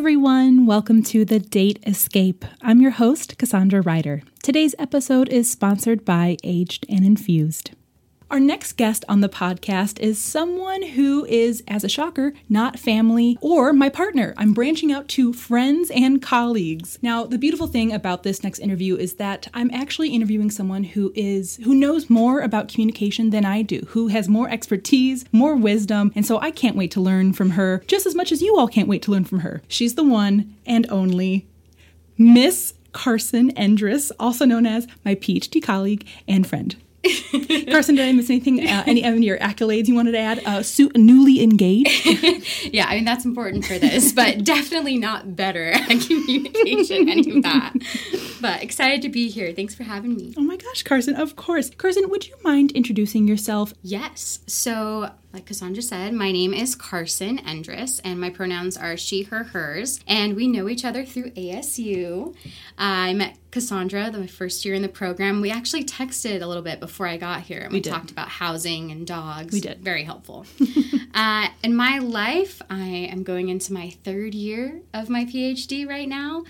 Everyone. Welcome to the Date Escape. I'm your host, Cassandra Ryder. Today's episode is sponsored by Aged and Infused. Our next guest on the podcast is someone who is, as a shocker, not family or my partner. I'm branching out to friends and colleagues. Now, the beautiful thing about this next interview is that I'm actually interviewing someone who is who knows more about communication than I do, who has more expertise, more wisdom, and so I can't wait to learn from her just as much as you all can't wait to learn from her. She's the one and only Miss Carsyn Endres, also known as my PhD colleague and friend. Carsyn, did I miss anything? Uh, any of your accolades you wanted to add? Uh, su- newly engaged. yeah, I mean that's important for this, but definitely not better at communication. Any of that. But excited to be here. Thanks for having me. Oh my gosh, Carsyn! Of course, Carsyn. Would you mind introducing yourself? Yes. So like Cassandra said, my name is Carsyn Endres, and my pronouns are she, her, hers. And we know each other through ASU. I met Cassandra the first year in the program. We actually texted a little bit before I got here, and we, We talked about housing and dogs. We did. Very helpful. uh, in my life, I am going into my third year of my PhD right now.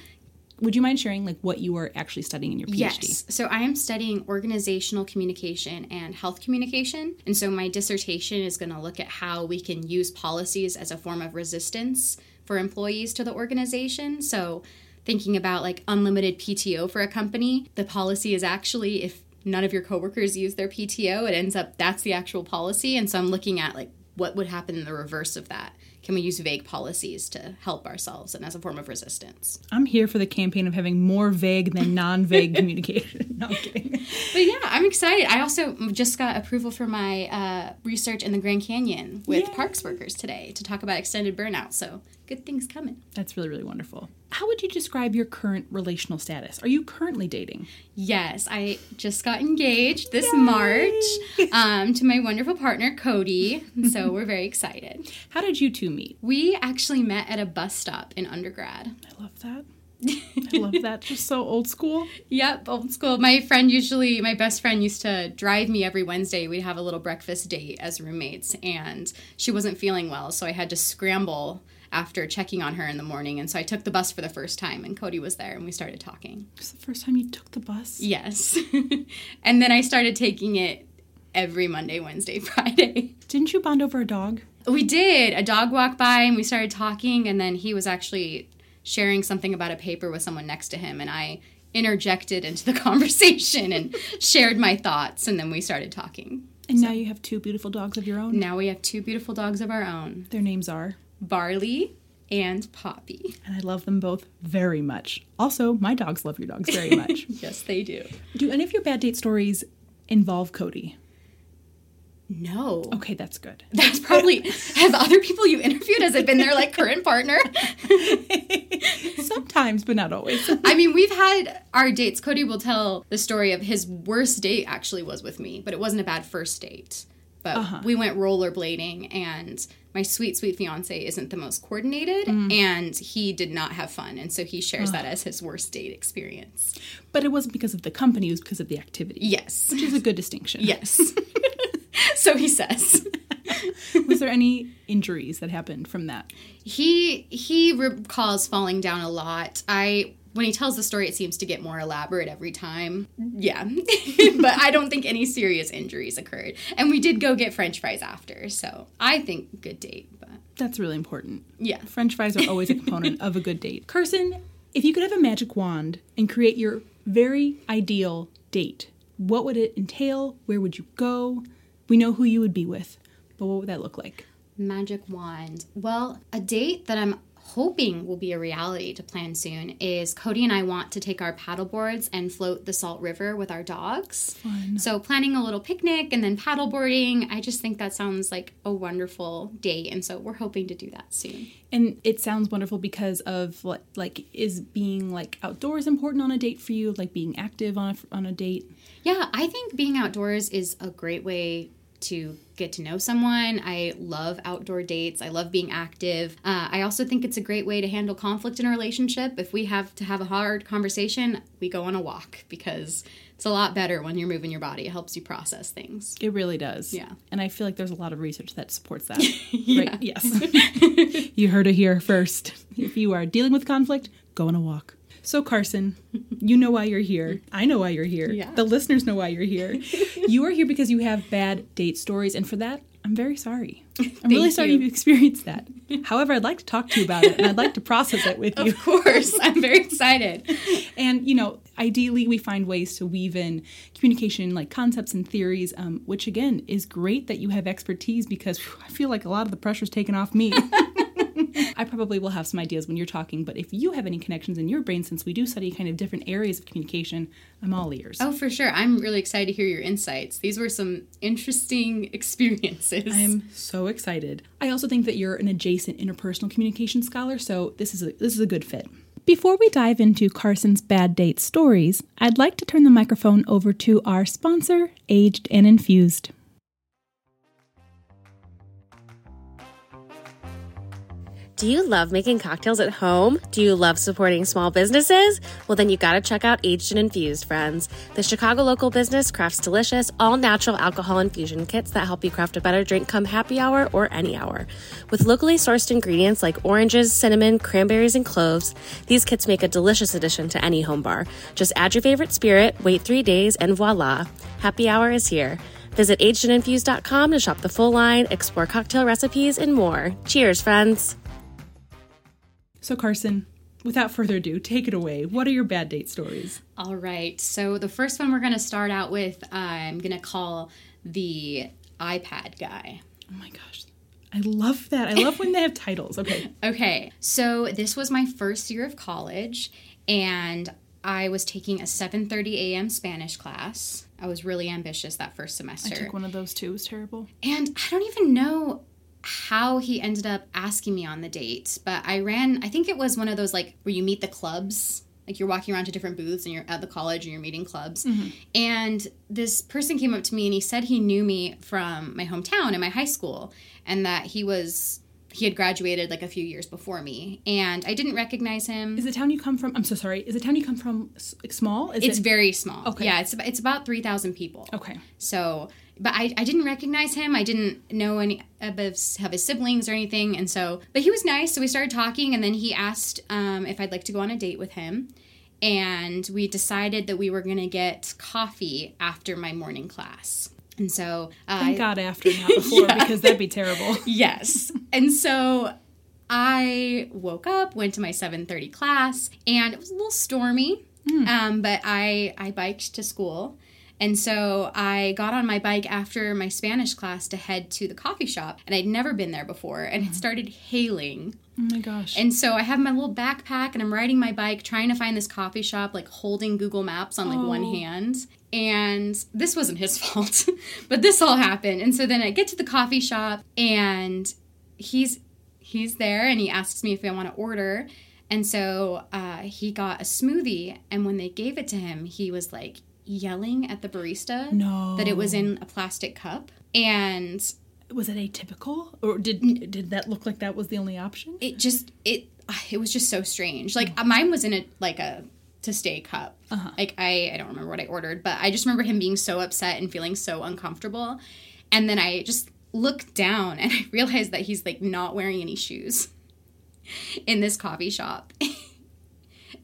Would you mind sharing like what you are actually studying in your PhD? Yes. So I am studying organizational communication and health communication. And so my dissertation is going to look at how we can use policies as a form of resistance for employees to the organization. So thinking about like unlimited PTO for a company, the policy is actually if none of your coworkers use their PTO, it ends up that's the actual policy. And so I'm looking at like what would happen in the reverse of that. Can we use vague policies to help ourselves and as a form of resistance? I'm here for the campaign of having more vague than non-vague communication. No, I'm kidding. But yeah, I'm excited. I also just got approval for my uh, research in the Grand Canyon with Yay. parks workers today to talk about extended burnout. So good things coming. That's really really wonderful. How would you describe your current relational status? Are you currently dating? Yes, I just got engaged this March um, to my wonderful partner Cody. So we're very excited. How did you two meet? We actually met at a bus stop in undergrad. I love that. I love that. Just so old school. Yep, old school. My friend usually, my best friend used to drive me every Wednesday. We'd have a little breakfast date as roommates, and she wasn't feeling well, so I had to scramble after checking on her in the morning. And so I took the bus for the first time, and Cody was there, and we started talking. It's the first time you took the bus. Yes. and then I started taking it every Monday, Wednesday, Friday. Didn't you bond over a dog? We did. A dog walked by, and we started talking, and then he was actually sharing something about a paper with someone next to him, and I interjected into the conversation and shared my thoughts, and then we started talking. And now you have two beautiful dogs of your own. Now we have two beautiful dogs of our own Their names are, Barley and Poppy. and I love them both very much. Also, my dogs love your dogs very much. Yes, they do. Do any of your bad date stories involve Cody? No. Okay, that's good. That's probably, have other people you interviewed, has it been their like current partner? Sometimes, but not always. I mean, we've had our dates. Cody will tell the story of his worst date actually was with me, but it wasn't a bad first date. But uh-huh. we went rollerblading, and my sweet, sweet fiance isn't the most coordinated, mm. and he did not have fun. And so he shares that ah. as his worst date experience. But it wasn't because of the company, it was because of the activity. Yes. Which is a good distinction. Yes. so he says. Was there any injuries that happened from that? He he recalls falling down a lot. I when he tells the story, it seems to get more elaborate every time. Yeah, but I don't think any serious injuries occurred. And we did go get French fries after, so I think good date. But That's really important. yeah, French fries are always a component of a good date. Carsyn, if you could have a magic wand and create your very ideal date, what would it entail? Where would you go? We know who you would be with, but what would that look like? magic wand. Well, a date that I'm hoping will be a reality to plan soon is Cody and I want to take our paddle boards and float the Salt River with our dogs. Fun. So planning a little picnic and then paddle boarding. I just think that sounds like a wonderful date and so we're hoping to do that soon. And it sounds wonderful because of what, like, is being like outdoors important on a date for you? Like being active on a, on a date? Yeah, I think being outdoors is a great way to get to know someone. I love outdoor dates. I love being active. Uh, I also think it's a great way to handle conflict in a relationship. If we have to have a hard conversation, we go on a walk because it's a lot better when you're moving your body. It helps you process things. It really does. Yeah. And I feel like there's a lot of research that supports that. Yeah. Yes. you heard it here first. If you are dealing with conflict, go on a walk. So, Carsyn, you know why you're here. I know why you're here. Yeah. The listeners know why you're here. you are here because you have bad date stories, and for that, I'm very sorry. I'm really sorry you. you experienced that. However, I'd like to talk to you about it, and I'd like to process it with you. Of course, I'm very excited. And, you know, ideally we find ways to weave in communication like concepts and theories, um, which again is great that you have expertise because whew, I feel like a lot of the pressure's taken off me. I probably will have some ideas when you're talking, but if you have any connections in your brain, since we do study kind of different areas of communication, I'm all ears. Oh, for sure. I'm really excited to hear your insights. These were some interesting experiences. I'm so excited. I also think that you're an adjacent interpersonal communication scholar, so this is a, this is a good fit. Before we dive into Carsyn's bad date stories, I'd like to turn the microphone over to our sponsor, Aged and Infused. Do you love making cocktails at home? Do you love supporting small businesses? Well, then you gotta check out Aged and Infused, friends. The Chicago local business crafts delicious, all natural alcohol infusion kits that help you craft a better drink come happy hour or any hour. With locally sourced ingredients like oranges, cinnamon, cranberries, and cloves, these kits make a delicious addition to any home bar. Just add your favorite spirit, wait three days, and voila! Happy hour is here. Visit agedandinfused.com to shop the full line, explore cocktail recipes, and more. Cheers, friends! So, Carsyn, without further ado, take it away. What are your bad date stories? All right. So the first one we're going to start out with, I'm going to call the iPad guy. Oh my gosh. I love that. I love when they have titles. Okay. Okay. So this was my first year of college and I was taking a 7:30 a.m. Spanish class. I was really ambitious that first semester. I took one of those too. It was terrible. And I don't even know how he ended up asking me on the date, but I ran, I think it was one of those like where you meet the clubs. Like you're walking around to different booths and you're at the college and you're meeting clubs. Mm-hmm. And this person came up to me and he said he knew me from my hometown and my high school and that he was he had graduated like a few years before me and I didn't recognize him. Is the town you come from? I'm so sorry. Is the town you come from like, small? Is it's it? very small. Okay. Yeah, it's about, it's about 3,000 people. Okay. So, but I, I didn't recognize him. I didn't know any of his, of his siblings or anything. And so, but he was nice. So we started talking, and then he asked um, if I'd like to go on a date with him. And we decided that we were going to get coffee after my morning class. And so, uh, Thank God after, not before, Yeah. because that'd be terrible. yes. and so I woke up, went to my 7:30 class, and it was a little stormy. Um, but I I biked to school. And so I got on my bike after my Spanish class to head to the coffee shop, and I'd never been there before, and it started hailing. Oh my gosh. And so I have my little backpack and I'm riding my bike trying to find this coffee shop, like holding Google Maps on like one Oh. hand. And this wasn't his fault, but this all happened. And so then I get to the coffee shop and he's he's there and he asks me if I want to order. And so uh, he got a smoothie, and when they gave it to him, he was like yelling at the barista no. that it was in a plastic cup. And Was it atypical, or did did that look like that was the only option? it just it it was just so strange. Like mine was in a like a to stay cup. Uh-huh. Like I I don't remember what I ordered, but I just remember him being so upset and feeling so uncomfortable. And then I just looked down and I realized that he's like not wearing any shoes in this coffee shop.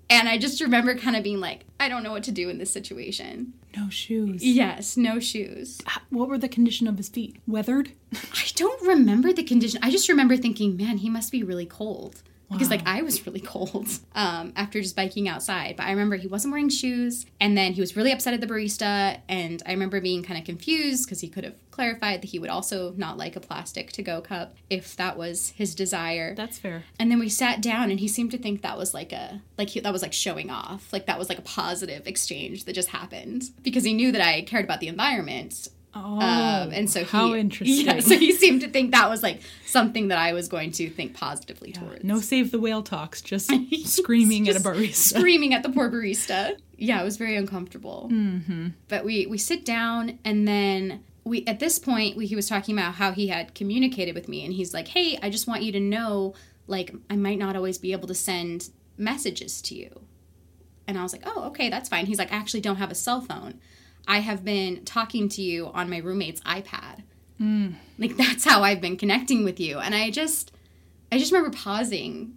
and I just remember kind of being like, I don't know what to do in this situation. No shoes. Yes, no shoes. What were the condition of his feet? Weathered? I don't remember the condition. I just remember thinking, man, he must be really cold. Because like I was really cold um, after just biking outside. But I remember he wasn't wearing shoes, and then he was really upset at the barista. And I remember being kind of confused because he could have clarified that he would also not like a plastic to go cup if that was his desire. That's fair. And then we sat down, and he seemed to think that was like a like he, that was like showing off, like that was like a positive exchange that just happened because he knew that I cared about the environment Oh, um, and so how he, interesting. Yeah, so he seemed to think that was like something that I was going to think positively towards. no save the whale talks, just screaming at a barista. screaming at the poor barista. Yeah, it was very uncomfortable. mm-hmm. But we we sit down, and then we at this point we, he was talking about how he had communicated with me and he's like hey i just want you to know like i might not always be able to send messages to you and i was like oh okay that's fine he's like i actually don't have a cell phone i have been talking to you on my roommate's ipad like that's how i've been connecting with you and i just i just remember pausing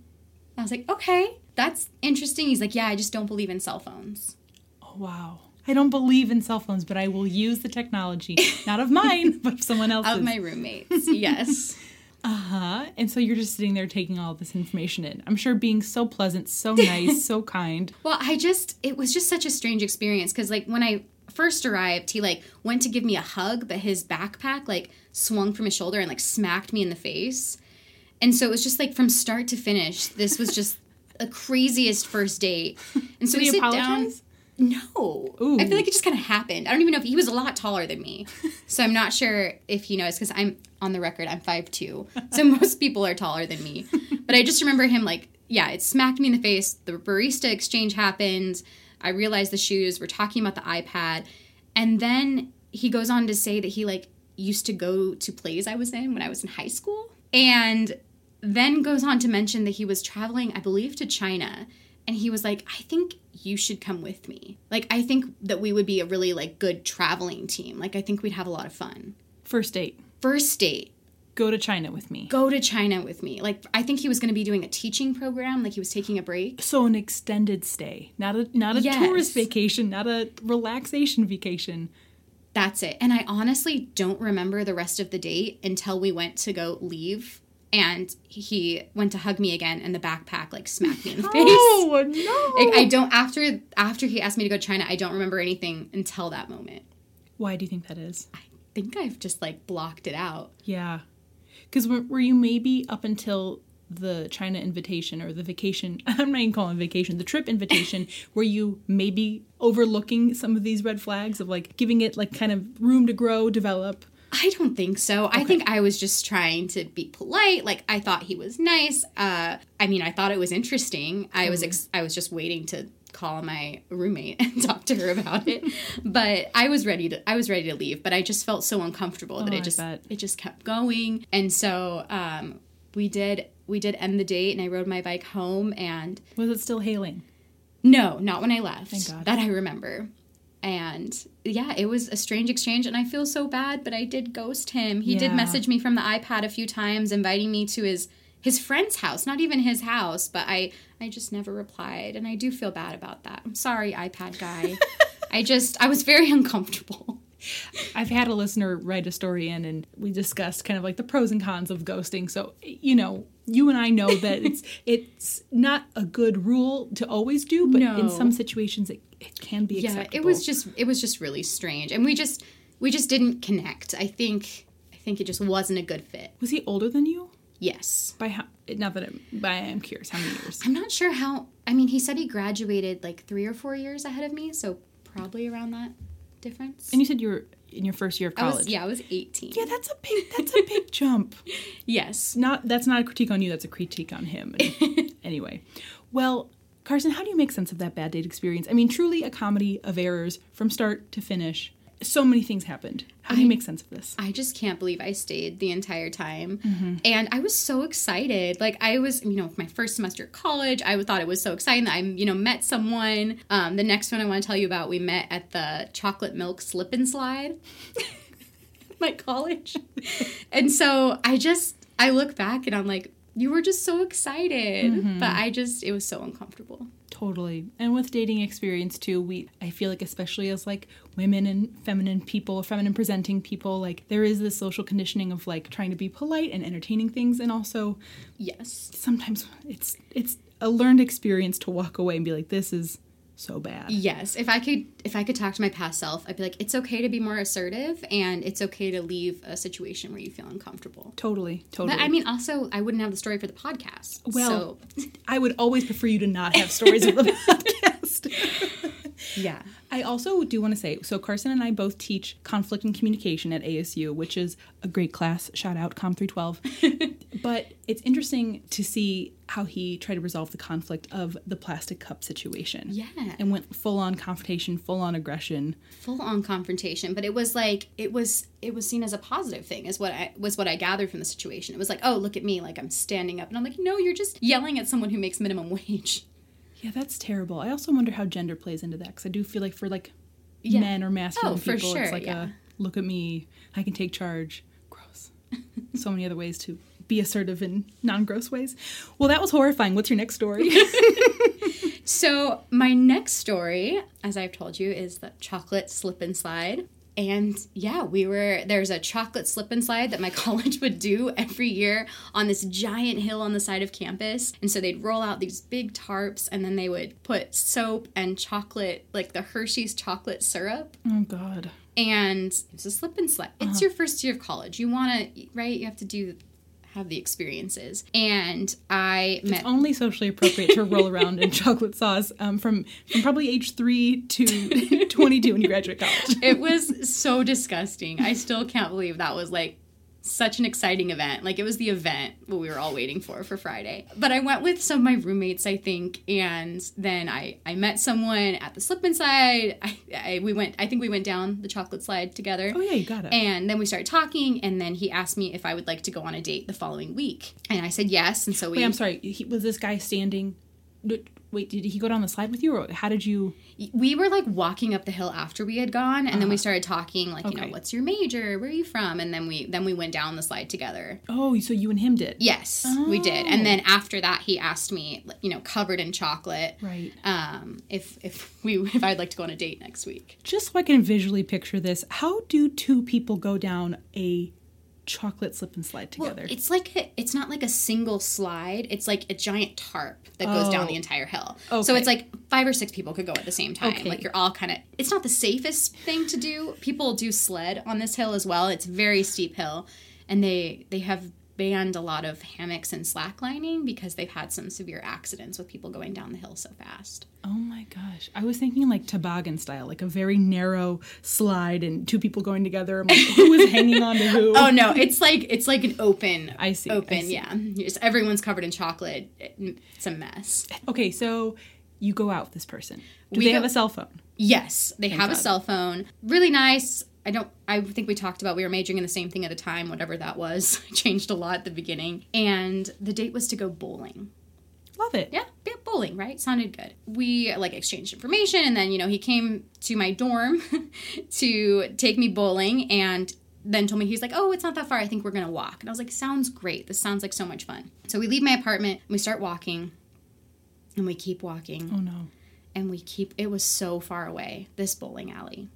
i was like okay that's interesting he's like yeah i just don't believe in cell phones Oh, wow. I don't believe in cell phones, but I will use the technology, not of mine, but of someone else's. of my roommates yes uh-huh. And so you're just sitting there taking all this information in. I'm sure being so pleasant, so nice, so kind. Well, I just it was just such a strange experience because like when I first arrived, he like went to give me a hug, but his backpack like swung from his shoulder and like smacked me in the face. And so it was just like from start to finish, this was just a craziest first date. And so Did we he sit apologize? down. No, Ooh. I feel like it just kind of happened. I don't even know if he was a lot taller than me, so I'm not sure if he knows because I'm on the record I'm five two, so most people are taller than me. But I just remember him like, yeah, it smacked me in the face. The barista exchange happened. I realized the shoes. We're talking about the iPad, and then he goes on to say that he like used to go to plays I was in when I was in high school, and then goes on to mention that he was traveling, I believe, to China. And he was like, I think you should come with me. Like, I think that we would be a really like good traveling team. Like, I think we'd have a lot of fun. First date. First date, Go to China with me. go to China with me. Like, I think he was going to be doing a teaching program. Like, he was taking a break. So an extended stay, not a not a Yes. tourist vacation, not a relaxation vacation. That's it. And I honestly don't remember the rest of the date until we went to go leave. And he went to hug me again, and the backpack like smacked me in the face. Oh no! Like I don't after after he asked me to go to China, I don't remember anything until that moment. Why do you think that is? I think I've just like blocked it out. Yeah, because were, you maybe up until the China invitation or the vacation? I'm not even calling it vacation. The trip invitation. were you maybe overlooking some of these red flags of like giving it like kind of room to grow, develop? I don't think so. I think I was just trying to be polite. Like I thought he was nice. Uh, I mean, I thought it was interesting. I was ex- I was just waiting to call my roommate and talk to her about it. but I was ready to I was ready to leave. But I just felt so uncomfortable that Oh, I it just bet. it just kept going. And so um, we did we did end the date, and I rode my bike home. And Was it still hailing? no, not when I left. Thank God. That I remember. And yeah, it was a strange exchange, and I feel so bad, but I did ghost him. He did message me from the iPad a few times, inviting me to his his friend's house, not even his house, but I I just never replied, and I do feel bad about that. I'm sorry, iPad guy. I just I was very uncomfortable. I've had a listener write a story in, and we discussed kind of like the pros and cons of ghosting. So you know, you and I know that it's it's not a good rule to always do, but in some situations it, it can be Yeah, acceptable. it was just it was just really strange, and we just we just didn't connect. I think I think it just wasn't a good fit. Was he older than you? Yes. By how? Not that I'm, by I'm curious. How many years? I'm not sure how. I mean, he said he graduated like three or four years ahead of me, so probably around that difference. And you said you were in your first year of I college. was, yeah, I was 18. Yeah, that's a big that's a big jump. Yes. Not that's not a critique on you. That's a critique on him. Anyway, well, Carsyn, how do you make sense of that bad date experience? I mean, truly a comedy of errors from start to finish. So many things happened. How do you make sense of this? I just can't believe I stayed the entire time. And I was so excited. Like, I was, you know, my first semester at college, I thought it was so exciting that I, you know, met someone. Um, the next one I want to tell you about, we met at the chocolate milk slip and slide. my college. and so I just, I look back and I'm like, you were just so excited. But mm-hmm. I just, it was so uncomfortable. Totally. And with dating experience too, we I feel like especially as like women and feminine people, feminine presenting people, like there is this social conditioning of like trying to be polite and entertaining things and also Yes. sometimes it's it's a learned experience to walk away and be like this is so bad. Yes, if I could if I could talk to my past self, I'd be like it's okay to be more assertive and it's okay to leave a situation where you feel uncomfortable. Totally, totally. But I mean also I wouldn't have the story for the podcast. Well, so, I would always prefer you to not have stories of the podcast. yeah. I also do want to say so Carsyn and I both teach conflict and communication at ASU, which is a great class. Shout out Com 312. But it's interesting to see how he tried to resolve the conflict of the plastic cup situation. Yeah. And went full on confrontation, full on aggression. full on confrontation but it was like it was it was seen as a positive thing is what i was what i gathered from the situation it was like oh look at me like i'm standing up and i'm like no you're just yelling at someone who makes minimum wage Yeah, that's terrible. I also wonder how gender plays into that because I do feel like for like Yeah. men or masculine Oh, for people, it's like yeah. a look at me, I can take charge. Gross. so many other ways to be assertive in non-gross ways. Well, that was horrifying. What's your next story? so my next story as i've told you is the chocolate slip and slide and yeah we were there's a chocolate slip and slide that my college would do every year on this giant hill on the side of campus and so they'd roll out these big tarps and then they would put soap and chocolate like the hershey's chocolate syrup oh God. and it's a slip and slide. It's uh-huh. your first year of college. You want to, right? You have to do have the experiences. And I met It's only socially appropriate to roll around in chocolate sauce um, from from probably age three to twenty two when you graduate college. it was so disgusting. I still can't believe that was like such an exciting event. Like it was the event what we were all waiting for for Friday. But I went with some of my roommates, I think, and then I I met someone at the slip and slide. I, I we went. I think we went down the chocolate slide together. Oh yeah, you got it. And then we started talking, and then he asked me if I would like to go on a date the following week, and I said yes. And so we Wait, I'm sorry. He, was this guy standing? Wait, did he go down the slide with you, or how did you? we were like walking up the hill after we had gone, and then we started talking, like you know, what's your major? Where are you from? And then we then we went down the slide together. Oh, so you and him did? Yes, we did. And then after that, he asked me, you know, covered in chocolate, Right. um, if if we if I'd like to go on a date next week. Just so I can visually picture this, how do two people go down a chocolate slip and slide Well, together? it's like a, it's not like a single slide. It's like a giant tarp that goes down Oh. the entire hill. Okay. So it's like five or six people could go at the same time. Okay. Like you're all kind of. It's not the safest thing to do. People do sled on this hill as well. It's very steep hill, and they they have banned a lot of hammocks and slacklining because they've had some severe accidents with people going down the hill so fast. oh my gosh. I was thinking like toboggan style, like a very narrow slide and two people going together. I'm like, who is hanging on to who? Oh no, it's like it's like an open. I see, I Open, see. yeah. Just everyone's covered in chocolate. It's a mess. Okay, so you go out with this person. Do We they go- have a cell phone? Yes, they have a cell phone. Really nice. I don't. I think we talked about we were majoring in the same thing at the time, whatever that was. Changed a lot at the beginning, and the date was to go bowling. Love it. Yeah, yeah, bowling, right? Sounded good. We like exchanged information, and then you know he came to my dorm to take me bowling, and then told me he's like, "Oh, it's not that far. I think we're gonna walk." And I was like, "Sounds great. This sounds like so much fun." So we leave my apartment, and we start walking, and we keep walking, Oh no. and we keep. It was so far away. This bowling alley.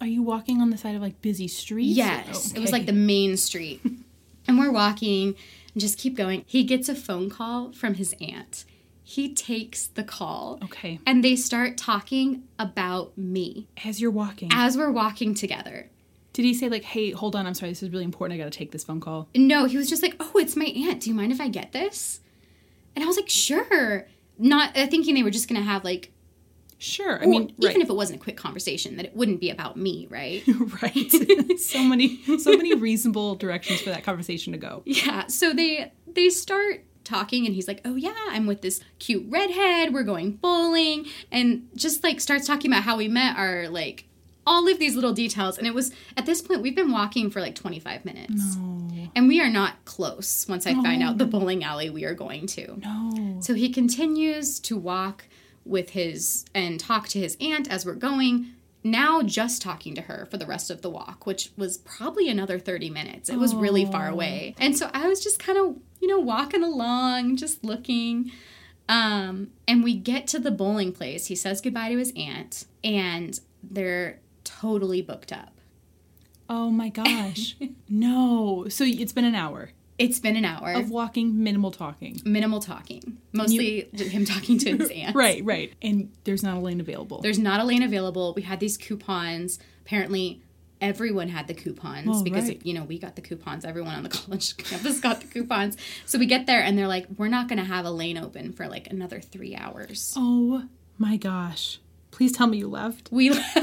Are you walking on the side of like busy streets? Yes, it was like the main street. and we're walking and just keep going. He gets a phone call from his aunt. He takes the call. Okay. And they start talking about me As you're walking, as we're walking together. did he say like, "Hey, hold on, I'm sorry, this is really important. I got to take this phone call." No, he was just like, "Oh, it's my aunt. Do you mind if I get this?" And I was like, "Sure." Not uh, thinking they were just gonna have like, Sure. I well, mean, even right. if it wasn't a quick conversation, that it wouldn't be about me, right? right. so many, so many reasonable directions for that conversation to go. Yeah, so they they start talking and he's like, "Oh yeah, I'm with this cute redhead. We're going bowling." And just like starts talking about how we met our like all of these little details and it was at this point we've been walking for like 25 minutes. And we are not close once I find out the bowling alley we are going to. No. So he continues to walk with his and talk to his aunt as we're going. Now just talking to her for the rest of the walk, which was probably another 30 minutes. It was really far away. And so I was just kind of, you know, walking along, just looking. Um, and we get to the bowling place. He says goodbye to his aunt, and they're totally booked up. Oh my gosh. no. So it's been an hour It's been an hour. of walking, minimal talking. minimal talking. Mostly him talking to his aunt. Right, right. And there's not a lane available. There's not a lane available. We had these coupons. Apparently, everyone had the coupons Oh, because right. you know we got the coupons. Everyone on the college campus got the coupons. So we get there and they're like, "We're not going to have a lane open for like another three hours." oh my gosh. Please tell me you left. We left.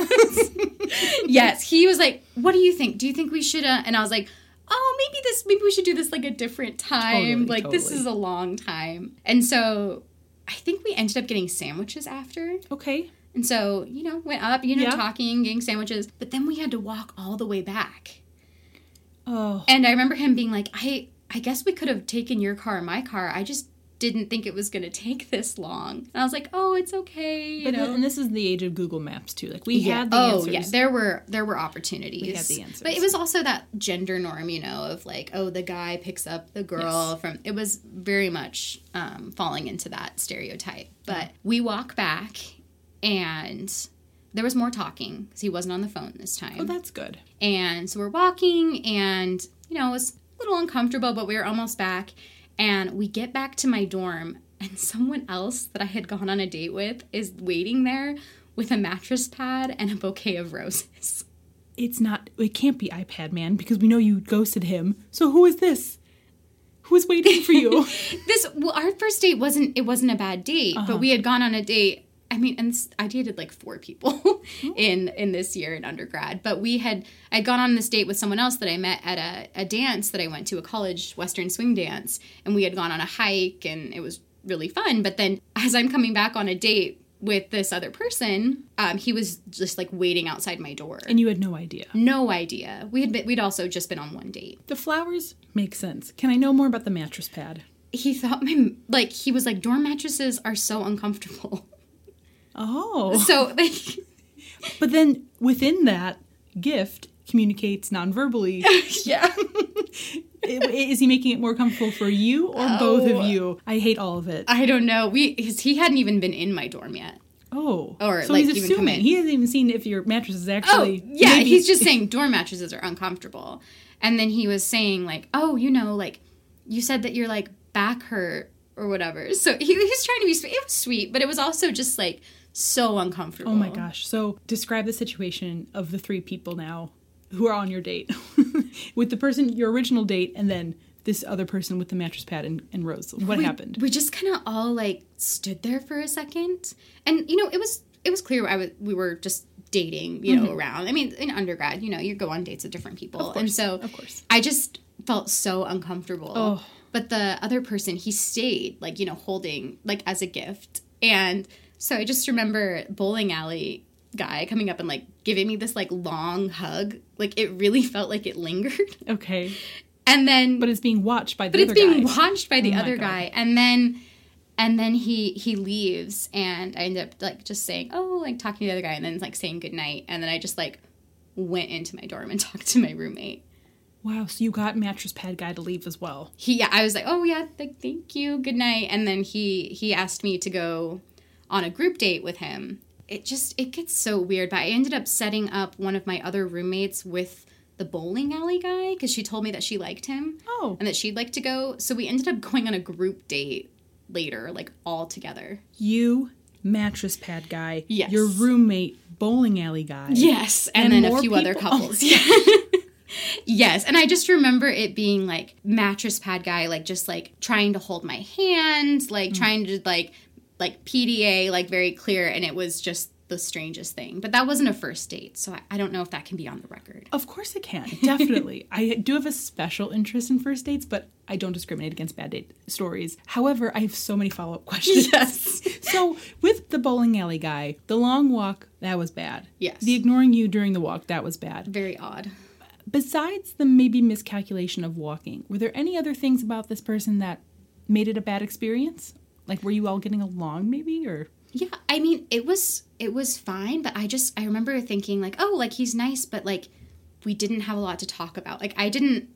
yes, he was like, "What do you think? Do you think we should?" Uh? And I was like, "Oh, maybe this, maybe we should do this like a different time. Totally, like this is a long time. And so I think we ended up getting sandwiches after. Okay. And so, you know, went up, you know, Yeah. talking, getting sandwiches. But then we had to walk all the way back. Oh. And I remember him being like, I I guess we could have taken your car or my car. I just didn't think it was going to take this long. And I was like, oh, it's okay, you But know. th- and this is the age of Google Maps too. Like we yeah. had the oh, answers. yeah. There were there were opportunities. We had the answers. But it was also that gender norm, you know, of like, oh, the guy picks up the girl from. It was very much um, falling into that stereotype. But we walk back, and there was more talking because he wasn't on the phone this time. Oh, that's good. And so we're walking, and you know, it was a little uncomfortable, but we were almost back. And we get back to my dorm, and someone else that I had gone on a date with is waiting there with a mattress pad and a bouquet of roses. It's not. It can't be iPad man because we know you ghosted him. So who is this? Who is waiting for you? This well, our first date wasn't it wasn't a bad date, but uh-huh. we had gone on a date. I mean, and I dated like four people in in this year in undergrad, but we had I'd gone on this date with someone else that I met at a, a dance that I went to, a college Western swing dance, and we had gone on a hike, and it was really fun. But then as I'm coming back on a date with this other person, um, he was just like waiting outside my door. and you had no idea. no idea. We had been, we'd also just been on one date. The flowers make sense. Can I know more about the mattress pad? He thought my like he was like dorm mattresses are so uncomfortable. Oh. So like But then within that gift communicates non-verbally. yeah. Is he making it more comfortable for you or both Oh. of you? I hate all of it. I don't know. We he hadn't even been in my dorm yet. Oh. Or, so like, he's assuming. in. He hasn't even seen if your mattress is oh, actually. Oh, yeah, maybe- he's just saying dorm mattresses are uncomfortable. And then he was saying like, "Oh, you know, like you said that your like back hurt or whatever." So he, he was trying to be sweet. It was sweet, but it was also just like so uncomfortable. Oh my gosh. So describe the situation of the three people now who are on your date. with the person your original date and then this other person with the mattress pad and, and Rose. What we, happened? We just kind of all like stood there for a second, and you know, it was it was clear I was we were just dating, you know, mm-hmm. around. I mean, in undergrad, you know, you go on dates with different people, and so of course. I just felt so uncomfortable. Oh. But the other person, he stayed, like you know, holding like as a gift, and so I just remember bowling alley guy coming up and like giving me this like long hug. Like it really felt like it lingered. Okay. and then But it's being watched by the but it's being guy. watched by the Oh other guy. And then and then he he leaves and i end up like just saying oh like talking to the other guy and then like saying goodnight. And then i just like went into my dorm and talked to my roommate. Wow, so you got mattress pad guy to leave as well. he yeah i was like oh yeah like thank you. Good night and then he he asked me to go on a group date with him it just it gets so weird but i ended up setting up one of my other roommates with the bowling alley guy because she told me that she liked him Oh. and that she'd like to go so we ended up going on a group date later like all together You mattress pad guy. Yes. Your roommate bowling alley guy. yes and, And then a few other people? couples yes and i just remember it being like mattress pad guy like just like trying to hold my hand like mm. trying to like like pda like very clear and it was just the strangest thing but that wasn't a first date so i, I don't know if that can be on the record Of course it can. Definitely. I do have a special interest in first dates, but I don't discriminate against bad date stories. However, I have so many follow up questions. yes so, with the bowling alley guy, the long walk, that was bad. Yes. The ignoring you during the walk, that was bad. very odd Besides the maybe miscalculation of walking, were there any other things about this person that made it a bad experience? Like, were you all getting along maybe? Or. Yeah, I mean, it was it was fine, but I just I remember thinking like, oh, like he's nice, but like we didn't have a lot to talk about. Like I didn't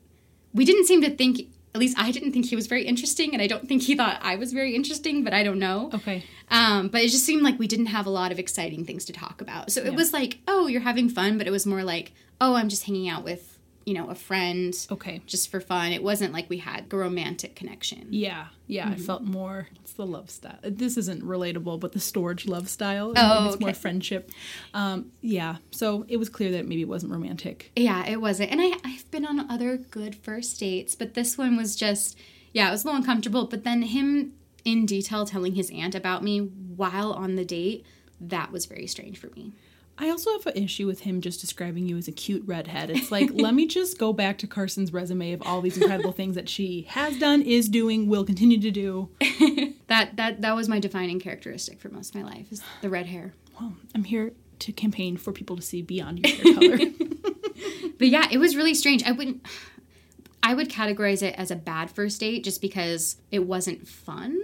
we didn't seem to think at least I didn't think he was very interesting and I don't think he thought I was very interesting, but I don't know. Okay. Um, but it just seemed like we didn't have a lot of exciting things to talk about. So it was like, oh, you're having fun, but it was more like, oh, I'm just hanging out with, you know, a friend Okay. just for fun. It wasn't like we had a romantic connection. Yeah, yeah, Mm-hmm. I felt more. It's the love style. This isn't relatable, but the storge love style. Oh, it's more friendship. Um, yeah, so it was clear that maybe it wasn't romantic. Yeah, it wasn't. And I, I've been on other good first dates, but this one was just, yeah, it was a little uncomfortable. But then him in detail telling his aunt about me while on the date, that was very strange for me. I also have an issue with him just describing you as a cute redhead. It's like, let me just go back to Carsyn's resume of all these incredible things that she has done, is doing, will continue to do. That that that was my defining characteristic for most of my life is the red hair. Well, I'm here to campaign for people to see beyond your hair color. But yeah, it was really strange. I wouldn't I would categorize it as a bad first date just because it wasn't fun.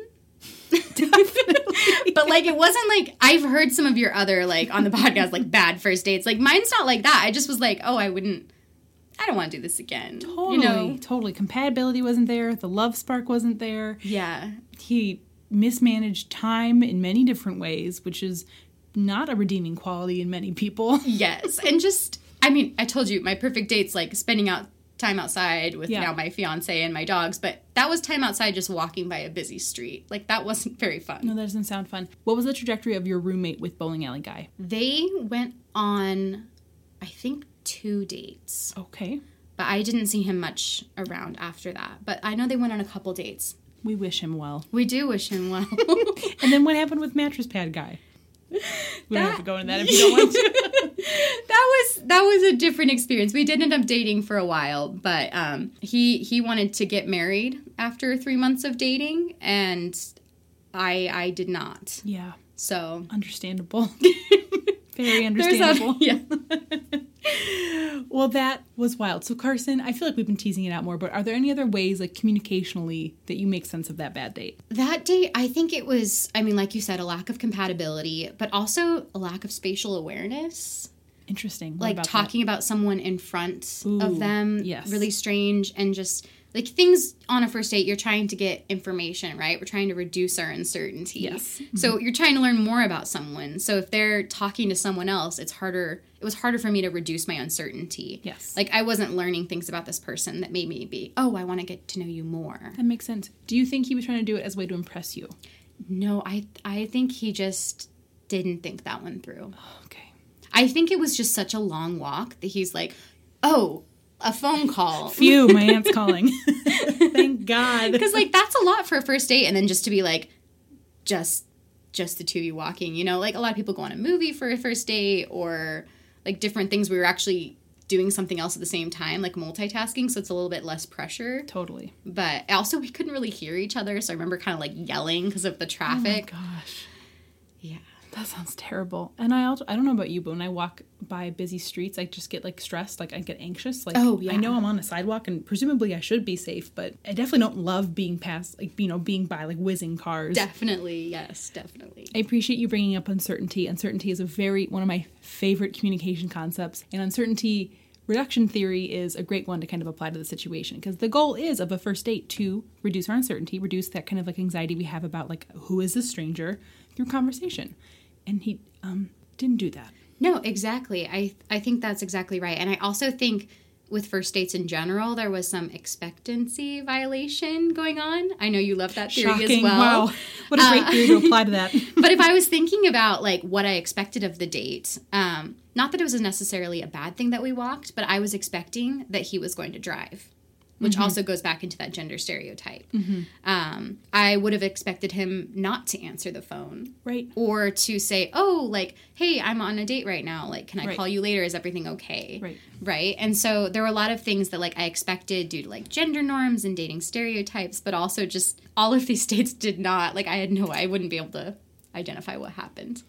but like it wasn't like I've heard some of your other like on the podcast like bad first dates. Like mine's not like that. I just was like, "Oh, I wouldn't I don't want to do this again." totally, You know? totally. Compatibility wasn't there. The love spark wasn't there. Yeah. He mismanaged time in many different ways, which is not a redeeming quality in many people. Yes. And just I mean, I told you my perfect date's like spending out time outside with Yeah. now my fiance and my dogs, but that was time outside just walking by a busy street. Like that wasn't very fun. No, that doesn't sound fun. What was the trajectory of your roommate with bowling alley guy? They went on I think two dates. Okay. But I didn't see him much around after that. But I know they went on a couple dates. We wish him well. We do wish him well. And then what happened with mattress pad guy? We don't have to go into that if you don't want to. That was that was a different experience. We did end up dating for a while, but um, he he wanted to get married after three months of dating, and I I did not. yeah, So understandable. Very understandable. a yeah. Well, that was wild. So, Carsyn, I feel like we've been teasing it out more, but are there any other ways, like communicationally, that you make sense of that bad date? That date, I think it was. I mean, like you said, a lack of compatibility, but also a lack of spatial awareness. Interesting. What like about that? talking about someone in front Ooh, of them yes. really strange and just like things on a first date you're trying to get information right we're trying to reduce our uncertainty Yes. so mm-hmm. you're trying to learn more about someone so if they're talking to someone else it's harder it was harder for me to reduce my uncertainty Yes. like i wasn't learning things about this person that made me be oh i want to get to know you more That makes sense. Do you think he was trying to do it as a way to impress you? no i i think he just didn't think that one through oh, Okay. I think it was just such a long walk that he's like oh a phone call Phew, my aunt's calling. Thank God. because like that's a lot for a first date and then just to be like just just the two of you walking you know like a lot of people go on a movie for a first date or like different things we were actually doing something else at the same time like multitasking so it's a little bit less pressure Totally. but also we couldn't really hear each other so i remember kind of like yelling because of the oh traffic Oh Gosh. yeah That sounds terrible. And I also I don't know about you, but when I walk by busy streets, I just get like stressed, like I get anxious. Like Oh, I know I'm on a sidewalk and presumably I should be safe, but I definitely don't love being past like you know, being by like whizzing cars. definitely yes definitely I appreciate you bringing up uncertainty. Uncertainty is a very one of my favorite communication concepts, and uncertainty reduction theory is a great one to kind of apply to the situation because the goal is of a first date to reduce our uncertainty, reduce that kind of like anxiety we have about like who is this stranger through conversation. And he um didn't do that. No, exactly. I I think that's exactly right. And I also think with first dates in general, there was some expectancy violation going on. I know you love that theory Shocking. as well. Wow. What a great Uh, theory to apply to that. but if I was thinking about like what I expected of the date, um, not that it was necessarily a bad thing that we walked, but I was expecting that he was going to drive, which also goes back into that gender stereotype. Um, I would have expected him not to answer the phone right. or to say, "Oh, like, hey, I'm on a date right now. Like, can I Right. call you later? Is everything okay?" Right. Right. And so there were a lot of things that like I expected due to like gender norms and dating stereotypes, but also just all of these dates did not like I had no I wouldn't be able to identify what happened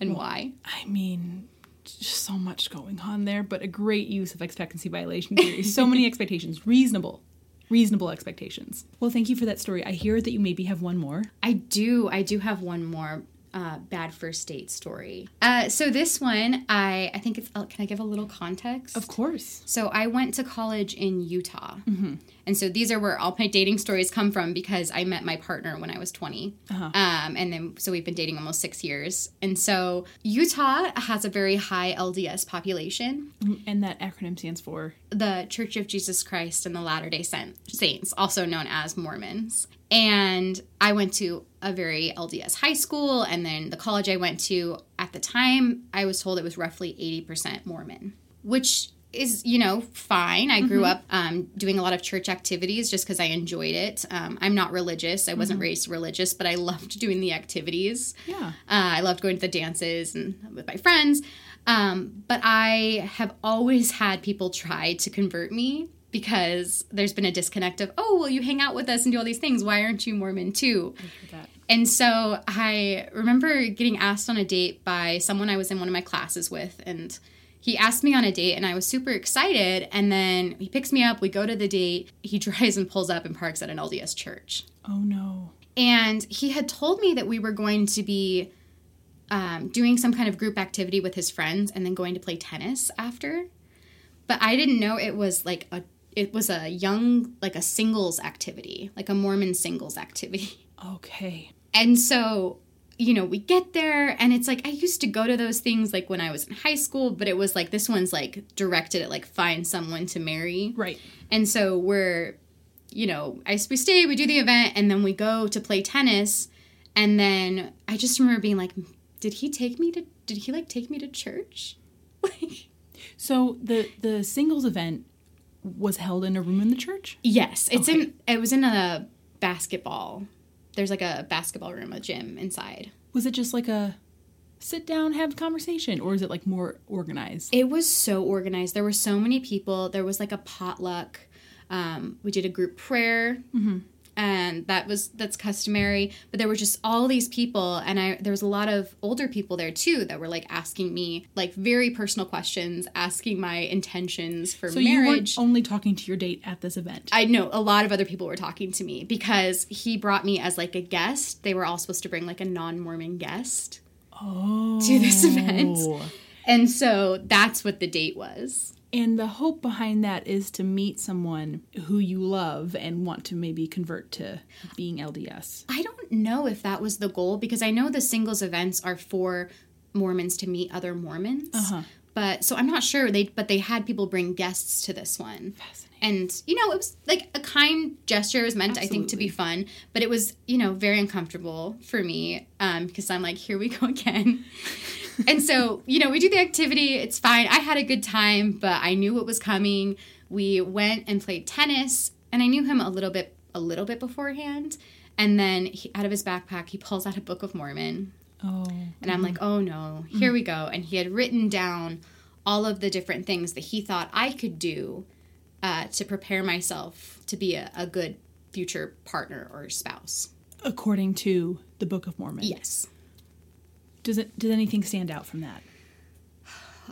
and why. I mean, just so much going on there, but a great use of expectancy violation theory. so many expectations, reasonable, reasonable expectations. Well, thank you for that story. I hear that you maybe have one more. I do. I do have one more uh, bad first date story. Uh, so this one, I I think it's. Uh, can I give a little context? Of course. So I went to college in Utah, and so these are where all my dating stories come from because I met my partner when I was 20, um, and then so we've been dating almost six years. And so Utah has a very high LDS population, And that acronym stands for the Church of Jesus Christ and the Latter Day Saints, also known as Mormons. And I went to a very LDS high school, and then the college I went to at the time, I was told it was roughly 80% Mormon, which is you know fine. I grew up um, doing a lot of church activities just because I enjoyed it. Um, I'm not religious. I wasn't raised religious, but I loved doing the activities. Yeah. Uh, I loved going to the dances and with my friends. Um, but I have always had people try to convert me because there's been a disconnect of, oh, well, you hang out with us and do all these things. Why aren't you Mormon too? And so I remember getting asked on a date by someone I was in one of my classes with, and he asked me on a date, and I was super excited. And then he picks me up, we go to the date, he drives and pulls up and parks at an LDS church. Oh no. And he had told me that we were going to be um, doing some kind of group activity with his friends and then going to play tennis after. But I didn't know it was like a it was a young like a singles activity, like a Mormon singles activity. Okay. And so, you know, we get there and it's like I used to go to those things like when I was in high school, but it was like this one's like directed at like find someone to marry. Right. And so we're, you know, I we stay, we do the event, and then we go to play tennis. And then I just remember being like, did he take me to? Did he like take me to church? Like, So the the singles event was held in a room in the church? yes, it's Okay. in. It was in a basketball. There's like a basketball room, a gym inside. Was it just like a sit down, have a conversation, or is it like more organized? It was so organized. There were so many people. There was like a potluck. Um, we did a group prayer, and that was that's customary. But there were just all these people, and I there was a lot of older people there too that were like asking me like very personal questions, asking my intentions for so you marriage. weren't only talking to your date at this event. I know a lot of other people were talking to me because he brought me as like a guest. They were all supposed to bring like a non-Mormon guest. oh. to this event. Oh. And so that's what the date was. And the hope behind that is to meet someone who you love and want to maybe convert to being LDS. I don't know if that was the goal because I know the singles events are for Mormons to meet other Mormons. Uh-huh. But so I'm not sure they but they had people bring guests to this one. Fascinating. And you know, it was like a kind gesture. It was meant, I think, to be fun, but it was, you know, very uncomfortable for me um, because I'm like, here we go again. And so, you know, we do the activity. It's fine. I had a good time, but I knew what was coming. We went and played tennis, and I knew him a little bit, a little bit beforehand. And then he, out of his backpack, he pulls out a Book of Mormon, Oh. and I'm like, oh no, here we go. And he had written down all of the different things that he thought I could do uh, to prepare myself to be a, a good future partner or spouse. According to the Book of Mormon. Yes. Does it does anything stand out from that?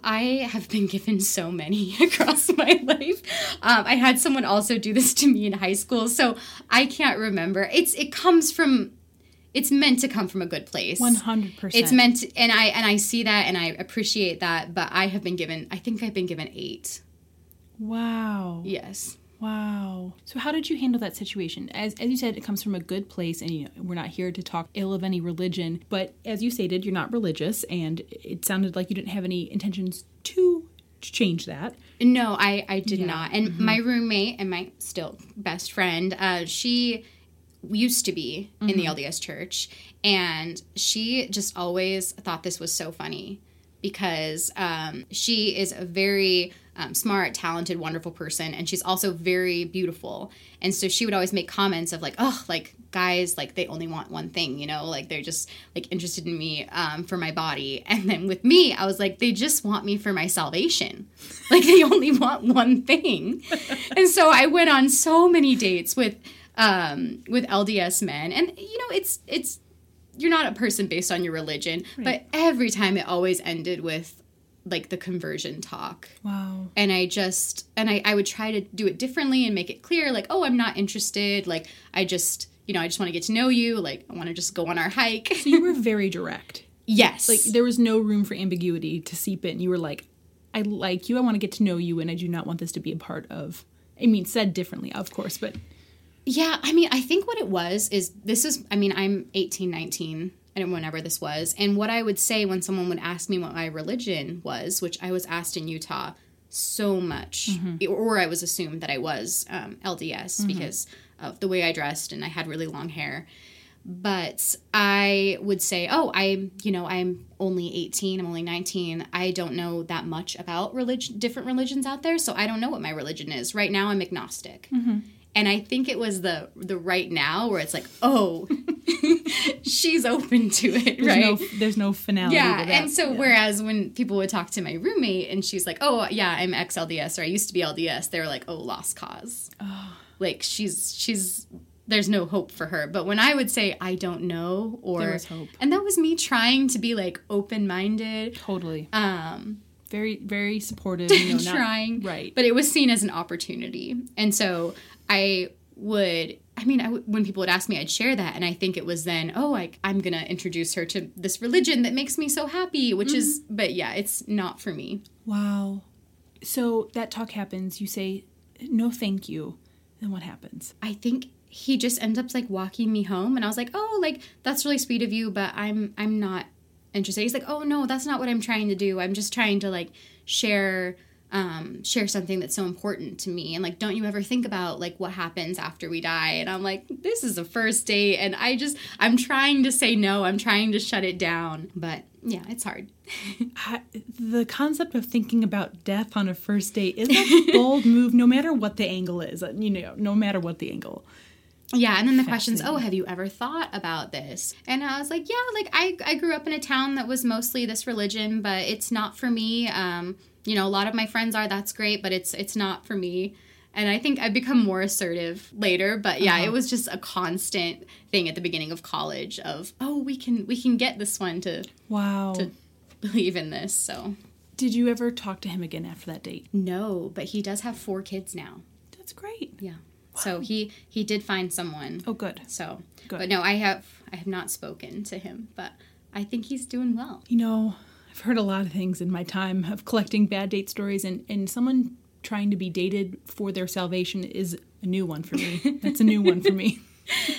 I have been given so many across my life. Um, I had someone also do this to me in high school, so I can't remember. It's it comes from, it's meant to come from a good place. One hundred percent. It's meant, to, and I and I see that and I appreciate that. But I have been given, I think I've been given eight. Wow. Yes. Wow. So how did you handle that situation? As as you said, it comes from a good place, and you know we're not here to talk ill of any religion. But as you stated, you're not religious, and it sounded like you didn't have any intentions to change that. No, I I did Yeah. not. And my roommate and my still best friend, uh, she used to be in the LDS church, and she just always thought this was so funny because um, she is a very um, smart, talented, wonderful person, and she's also very beautiful. And so she would always make comments of like, "Oh, like guys, like they only want one thing, you know, like they're just like interested in me um, for my body." And then with me, I was like, "They just want me for my salvation. Like they only want one thing." and so I went on so many dates with um, with LDS men, and you know, it's it's you're not a person based on your religion, but every time it always ended with like the conversion talk. Wow. And I just and I, I would try to do it differently and make it clear, like, oh, I'm not interested. Like I just you know, I just want to get to know you. Like I want to just go on our hike. So you were very direct. yes. Like there was no room for ambiguity to seep in. You were like, I like you. I want to get to know you, and I do not want this to be a part of. I mean, said differently, of course, but Yeah, I mean, I think what it was is this is, I mean, I'm 18, 19, and whenever this was. And what I would say when someone would ask me what my religion was, which I was asked in Utah so much, or I was assumed that I was um, LDS because of the way I dressed and I had really long hair. but I would say, oh, I, you know, I'm only 18, I'm only 19. I don't know that much about religion, different religions out there, so I don't know what my religion is. Right now, I'm agnostic. Mm-hmm. And I think it was the the right now where it's like, oh, she's open to it, There's right? no there's no finality. yeah, and so Yeah. whereas when people would talk to my roommate and she's like, "Oh, yeah, I'm ex LDS or I used to be LDS," they were like, "Oh, lost cause." Oh. Like she's she's there's no hope for her. But when I would say I don't know or There was hope. and that was me trying to be like open minded, totally um, very very supportive. You know, not, trying, right. But it was seen as an opportunity, and so I would. I mean, I w- when people would ask me, I'd share that, and I think it was then, oh, I, I'm gonna introduce her to this religion that makes me so happy, which is, Mm-hmm. but yeah, it's not for me. Wow. So that talk happens. You say no, thank you. Then what happens? I think he just ends up like walking me home, and I was like, oh, like that's really sweet of you, but I'm I'm not interested. He's like, oh no, that's not what I'm trying to do. I'm just trying to like share um share something that's so important to me and like don't you ever think about like what happens after we die and i'm like this is a first date and i just i'm trying to say no i'm trying to shut it down but yeah it's hard I, the concept of thinking about death on a first date is a bold move, no matter what the angle is. uh, You know, no matter what the angle. Yeah, and then the question's, oh, have you ever thought about this? And I was like, yeah, like I, I grew up in a town that was mostly this religion, but it's not for me. Um, you know, a lot of my friends are. That's great, but it's it's not for me. And I think I've become more assertive later, but yeah, it uh-huh. was just a constant thing at the beginning of college of, oh, we can we can get this one to Wow. To- believe in this. So Did you ever talk to him again after that date? no, but he does have four kids now. That's great. Yeah. Wow. So he he did find someone. Oh, good. So, Good. but no, I have I have not spoken to him, but I think he's doing well. You know, I've heard a lot of things in my time of collecting bad date stories, and, and someone trying to be dated for their salvation is a new one for me. That's a new one for me.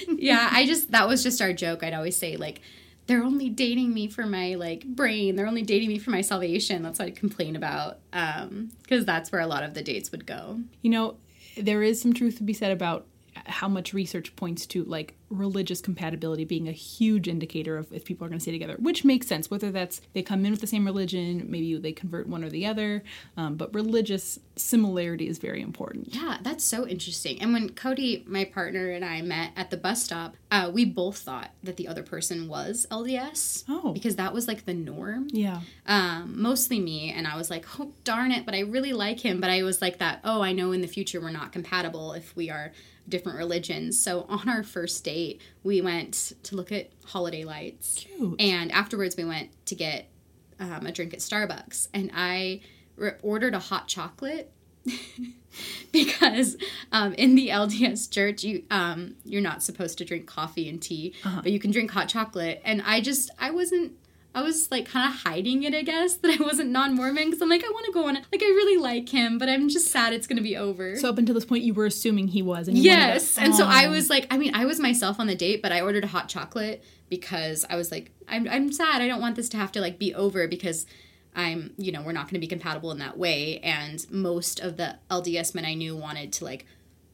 yeah, I just that was just our joke. I'd always say like they're only dating me for my like brain. They're only dating me for my salvation. That's what I'd complain about um because that's where a lot of the dates would go. You know, there is some truth to be said about how much research points to like religious compatibility being a huge indicator of if people are going to stay together, which makes sense. Whether that's they come in with the same religion, maybe they convert one or the other, um, but religious similarity is very important. Yeah, that's so interesting. And when Cody, my partner, and I met at the bus stop, uh, we both thought that the other person was LDS. Oh. Because that was like the norm. Yeah. um, mostly me and i was like oh darn it but i really like him but i was like that oh i know in the future we're not compatible if we are different religions so on our first date we went to look at holiday lights Cute. and afterwards we went to get um, a drink at starbucks and i re- ordered a hot chocolate because um, in the LDS church, you um, you're not supposed to drink coffee and tea, but you can drink hot chocolate. And I just I wasn't. I was like kind of hiding it, I guess, that I wasn't non-Mormon because I'm like I want to go on. It. Like I really like him, but I'm just sad it's gonna be over. So up until this point, you were assuming he was, and Yes. to- And so I oh. was like, I mean, I was myself on the date, but I ordered a hot chocolate because I was like, I'm, I'm sad. I don't want this to have to like be over because I'm, you know, we're not going to be compatible in that way. And most of the LDS men I knew wanted to like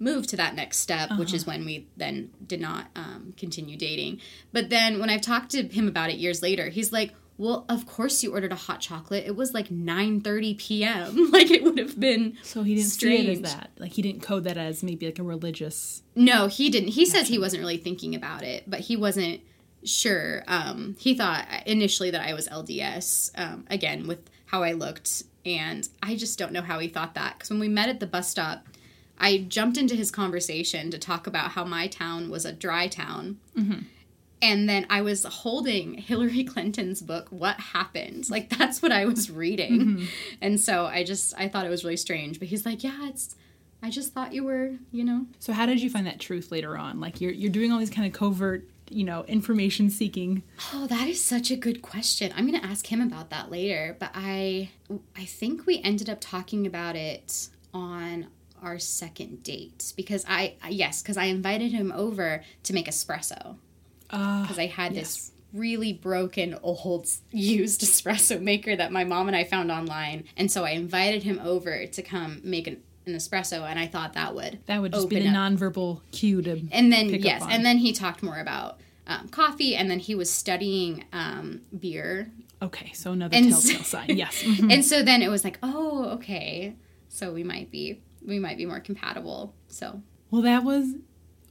move to that next step, which is when we then did not um, continue dating. But then when I've talked to him about it years later, he's like, well, of course you ordered a hot chocolate. It was like 9:30 p.m. Like it would have been So he didn't see it strange. as that. Like he didn't code that as maybe like a religious. No, he didn't. He says he wasn't really thinking about it, but he wasn't sure. Um, he thought initially that I was LDS, um, again, with how I looked. And I just don't know how he thought that. Because when we met at the bus stop, I jumped into his conversation to talk about how my town was a dry town. Mm-hmm. And then I was holding Hillary Clinton's book, What Happened? Like, that's what I was reading. Mm-hmm. And so I just, I thought it was really strange. But he's like, yeah, it's, I just thought you were, you know, So how did you find that truth later on? Like you're you're doing all these kind of covert, you know, information seeking. Oh, that is such a good question. I'm going to ask him about that later, but I I think we ended up talking about it on our second date because I yes, cuz I invited him over to make espresso Uh, because I had yes. this really broken old used espresso maker that my mom and I found online. And so I invited him over to come make an, an espresso and I thought that would that would just be the up nonverbal cue to. and then yes and then he talked more about um, coffee, and then he was studying um, beer. Okay, so another And telltale so- sign. Yes. mhm. And so then it was like, oh, okay, so we might be we might be more compatible. So Well, that was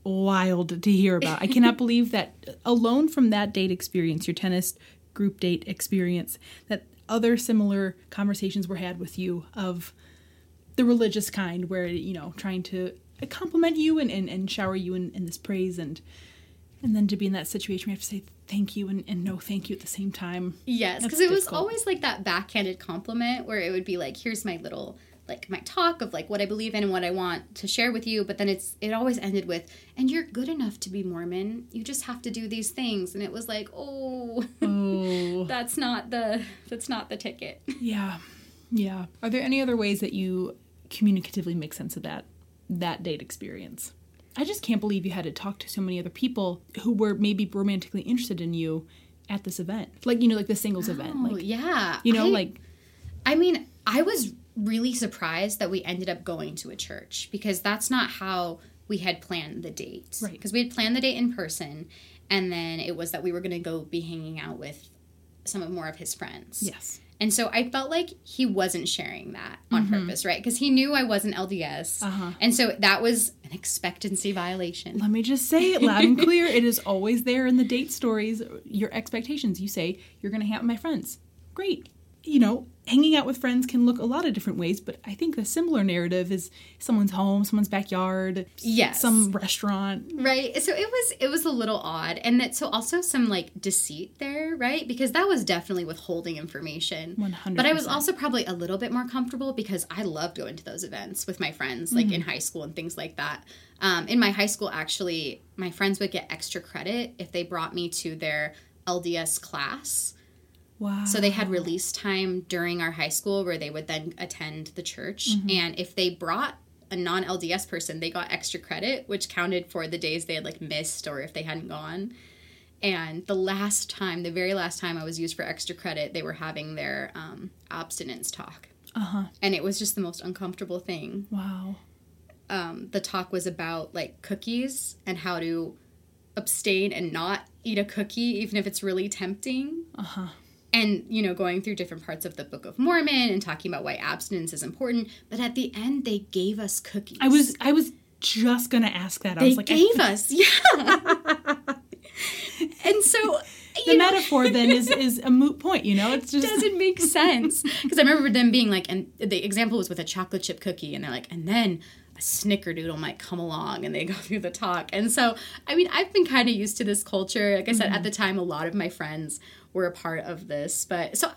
wild to hear about. I cannot believe that alone from that date experience, your tennis group date experience, that other similar conversations were had with you of the religious kind, where, you know, trying to compliment you and, and, and shower you in, in this praise and and then to be in that situation you have to say thank you and, and no thank you at the same time. Yes, because it was always like that backhanded compliment where it would be like, "Here's my little like my talk of like what I believe in and what I want to share with you," but then it's it always ended with, "And you're good enough to be Mormon. You just have to do these things." And it was like, "Oh, Oh. that's not the that's not the ticket." Yeah. Yeah. Are there any other ways that you communicatively make sense of that that date experience? I just can't believe you had to talk to so many other people who were maybe romantically interested in you at this event. Like, you know, like the singles event. Oh, Like, yeah. you know, I- like I mean, I was really surprised that we ended up going to a church because that's not how we had planned the date. Right. Because we had planned the date in person, and then it was that we were going to go be hanging out with some of more of his friends. yes. And so I felt like he wasn't sharing that on purpose, right? Because he knew I wasn't LDS. Uh-huh. And so that was an expectancy violation. Let me just say it loud and clear. It is always there in the date stories, your expectations. You say, you're going to hang out with my friends. Great. You know, hanging out with friends can look a lot of different ways, but I think the similar narrative is someone's home, someone's backyard, Yes. some restaurant. Right. So it was it was a little odd. And that so also some like deceit there, right? Because that was definitely withholding information. 100%. But I was also probably a little bit more comfortable because I loved going to those events with my friends, like Mm-hmm. in high school and things like that. Um, in my high school, actually, my friends would get extra credit if they brought me to their LDS class. Wow. So they had release time during our high school where they would then attend the church. And if they brought a non LDS person, they got extra credit, which counted for the days they had like missed or if they hadn't gone. And the last time, the very last time I was used for extra credit, they were having their um, abstinence talk. Uh huh. And it was just the most uncomfortable thing. Wow. Um, the talk was about like cookies and how to abstain and not eat a cookie, even if it's really tempting Uh huh. And you know going through different parts of the book of mormon and talking about why abstinence is important but at the end they gave us cookies. I was I was just gonna ask that. I they was like, I- gave us yeah. And so the metaphor then is is a moot point. You know, it just doesn't make sense. Because i remember them being like and the example was with a chocolate chip cookie and they're like and then a snickerdoodle might come along and they go through the talk. And so i mean i've been kind of used to this culture. Like i said at mm-hmm. the time a lot of my friends were a part of this but so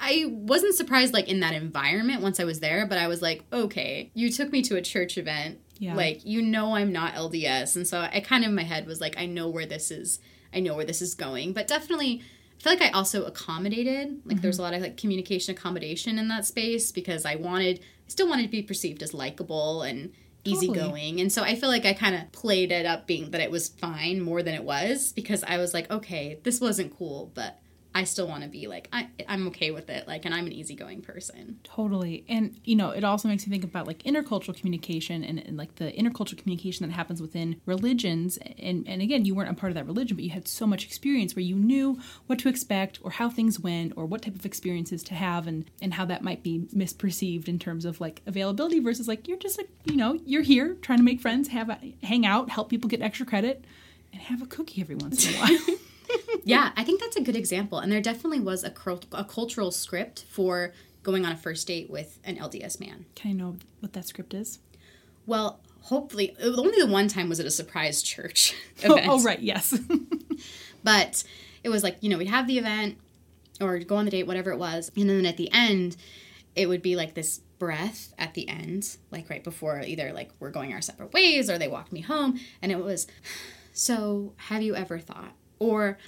I wasn't surprised like in that environment once I was there, but I was like, okay, you took me to a church event. Yeah. Like, you know I'm not LDS. And so I kind of in my head was like, I know where this is I know where this is going. But definitely I feel like I also accommodated. Like mm-hmm. there's a lot of like communication accommodation in that space because I wanted I still wanted to be perceived as likable and Totally. easygoing. And so I feel like I kind of played it up being that it was fine more than it was because I was like, okay, this wasn't cool, but I still want to be like I, I'm okay with it, like, and I'm an easygoing person. Totally. And, you know, it also makes me think about like intercultural communication and, and like the intercultural communication that happens within religions. And, and again, you weren't a part of that religion, but you had so much experience where you knew what to expect or how things went or what type of experiences to have and, and how that might be misperceived in terms of like availability versus like you're just like, you know, you're here trying to make friends, have a, hang out, help people get extra credit, and have a cookie every once in a while. yeah, I think that's a good example. And there definitely was a, a cultural script for going on a first date with an LDS man. Can I know what that script is? Well, hopefully, uh, only the one time was at a surprise church Oh, event. oh, right. Yes. But it was like, you know, we'd have the event or go on the date, whatever it was. And then at the end, it would be like this breath at the end, like right before either like we're going our separate ways or they walked me home. And it was, so have you ever thought? Or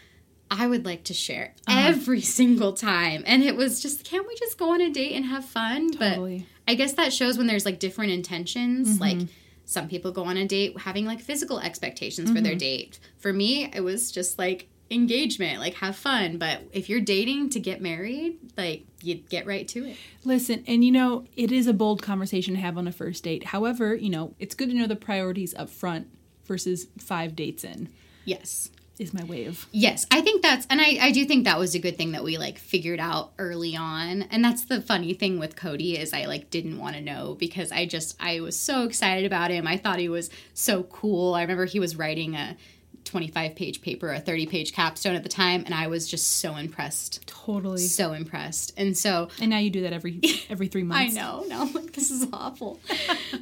I would like to share uh-huh. every single time. And it was just, can't we just go on a date and have fun? Totally. But I guess that shows when there's like different intentions. Mm-hmm. Like some people go on a date having like physical expectations for their mm-hmm. date. For me, it was just like engagement, like have fun. But if you're dating to get married, like you get right to it. Listen, and you know, it is a bold conversation to have on a first date. However, you know, it's good to know the priorities up front versus five dates in. Yes. Is my wave. of Yes, I think that's, and I, I do think that was a good thing that we like figured out early on. And that's the funny thing with Cody is I like didn't want to know because I just, I was so excited about him. I thought he was so cool. I remember he was writing a 25 page paper, a 30 page capstone at the time. And I was just so impressed. totally. So impressed. And so And now you do that every every three months. I know. No, I'm like, this is awful.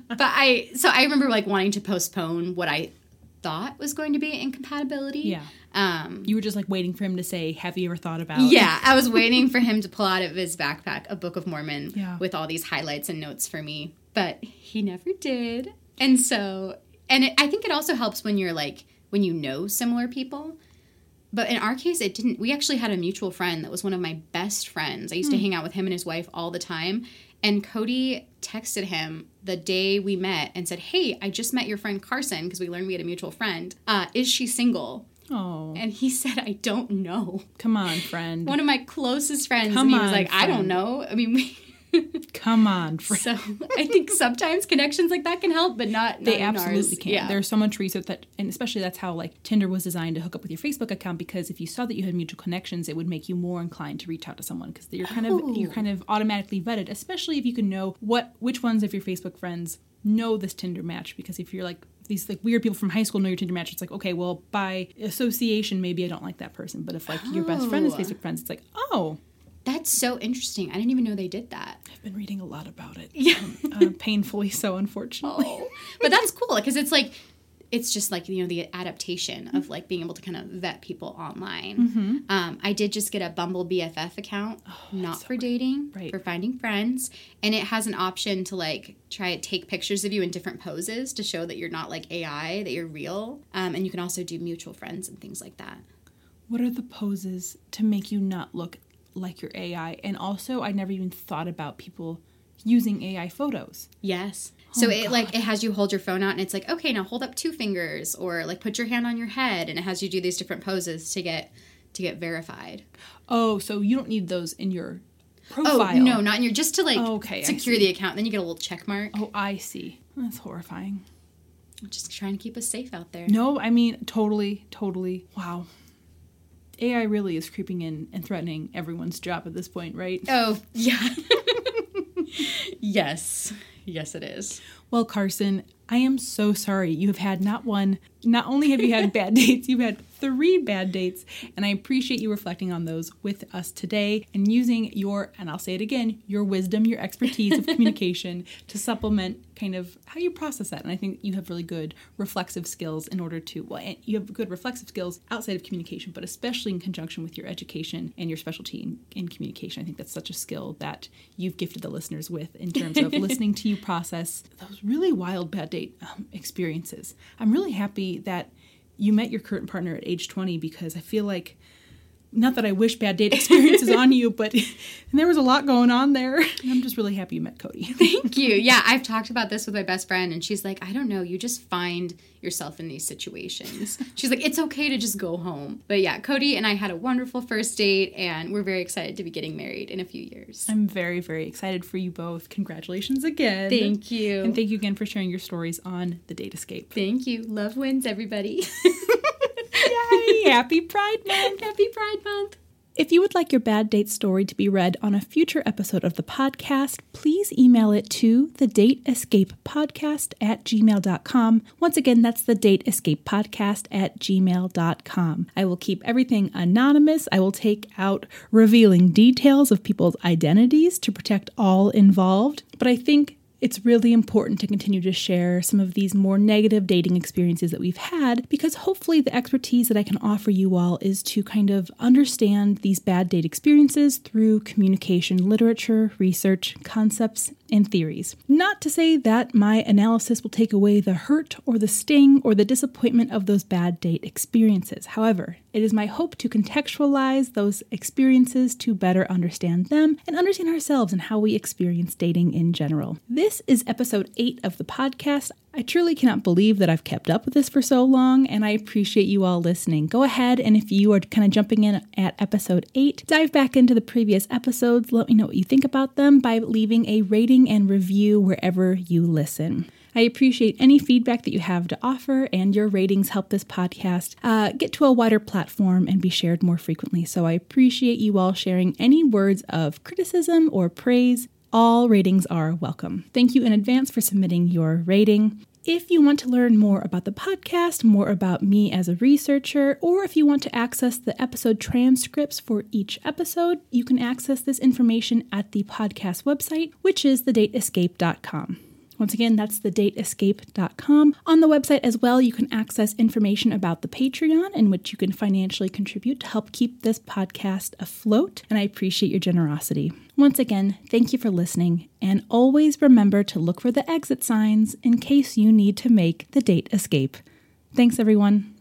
but I, so I remember like wanting to postpone what I thought was going to be incompatibility. Yeah. Um, You were just like waiting for him to say, "Have you ever thought about?" yeah, I was waiting for him to pull out of his backpack a Book of Mormon Yeah. with all these highlights and notes for me, but he never did. And so, and it, I think it also helps when you're like when you know similar people. But in our case, it didn't. We actually had a mutual friend that was one of my best friends. I used to hang out with him and his wife all the time. And Cody texted him the day we met and said, "Hey, I just met your friend Carsyn because we learned we had a mutual friend. Uh, is she single?" Oh, And he said, "I don't know." come on, friend. one of my closest friends Come and he was on, like i don't know i mean we, Come on, friend. so i think sometimes connections like that can help but not, They not absolutely can. yeah There's so much research that, and especially that's how like Tinder was designed to hook up with your Facebook account because if you saw that you had mutual connections, it would make you more inclined to reach out to someone because you're kind of you're Oh. kind of automatically vetted, especially if you can know what which ones of your Facebook friends know this Tinder match. Because if you're like these like weird people from high school know your Tinder match, it's like okay, well by association maybe I don't like that person, but if like your best friend is Oh. Facebook friends, it's like oh. That's so interesting i didn't even know they did that I've been reading a lot about it. Yeah. uh, painfully so, unfortunately. oh but that's cool because it's like it's just like you know the adaptation of like being able to kind of vet people online Mm-hmm. um, i did just get a bumble bff account not for dating Oh, Right. for finding friends and it has an option to like try to take pictures of you in different poses to show that you're not like ai that you're real um, and you can also do mutual friends and things like that What are the poses to make you not look like your AI? And also, I never even thought about people using AI photos. yes Oh so it like it has you hold your phone out and it's like okay now hold up two fingers or like put your hand on your head and it has you do these different poses to get to get verified Oh, so you don't need those in your profile. Oh no, not in your just to like Oh, okay, secure the account. Then you get a little check mark. Oh, I see. That's horrifying. Just trying to keep us safe out there. No, I mean, totally, totally. Wow. AI really is creeping in and threatening everyone's job at this point, right? Oh yeah. yes, yes, it is. Well, Carsyn, I am so sorry. You have had not one, not only have you had bad dates, you've had three bad dates. And I appreciate you reflecting on those with us today and using your, and I'll say it again, your wisdom, your expertise of communication to supplement kind of how you process that. And I think you have really good reflexive skills in order to, well, and you have good reflexive skills outside of communication, but especially in conjunction with your education and your specialty in, in communication. I think that's such a skill that you've gifted the listeners with in terms of listening to you process those really wild bad um, experiences. I'm really happy that you met your current partner at age 20 because I feel like not that I wish bad date experiences on you, but and there was a lot going on there. I'm just really happy you met Cody. Thank you. Yeah, I've talked about this with my best friend, and she's like, I don't know, you just find yourself in these situations. She's like, it's okay to just go home. But yeah, Cody and I had a wonderful first date, and we're very excited to be getting married in a few years. I'm very, very excited for you both. Congratulations again. Thank you. And thank you again for sharing your stories on the Date Escape. Thank you. Love wins, everybody. Yay! Happy Pride Month! Happy Pride Month. If you would like your bad date story to be read on a future episode of the podcast, please email it to the date escape podcast at gmail.com. Once again, that's the date escape podcast at gmail.com. I will keep everything anonymous. I will take out revealing details of people's identities to protect all involved. But I think it's really important to continue to share some of these more negative dating experiences that we've had because hopefully the expertise that I can offer you all is to kind of understand these bad date experiences through communication literature, research, concepts, and theories. Not to say that my analysis will take away the hurt or the sting or the disappointment of those bad date experiences. However, it is my hope to contextualize those experiences to better understand them and understand ourselves and how we experience dating in general. This is episode 8 of the podcast. I truly cannot believe that I've kept up with this for so long, and I appreciate you all listening. Go ahead and if you are kind of jumping in at episode 8, dive back into the previous episodes. Let me know what you think about them by leaving a rating and review wherever you listen. I appreciate any feedback that you have to offer, and your ratings help this podcast uh, get to a wider platform and be shared more frequently. So I appreciate you all sharing any words of criticism or praise. All ratings are welcome. Thank you in advance for submitting your rating. If you want to learn more about the podcast, more about me as a researcher, or if you want to access the episode transcripts for each episode, you can access this information at the podcast website, which is thedateescape.com. Once again, that's thedateescape.com. On the website as well, you can access information about the Patreon in which you can financially contribute to help keep this podcast afloat, and I appreciate your generosity. Once again, thank you for listening, and always remember to look for the exit signs in case you need to make the date escape. Thanks, everyone.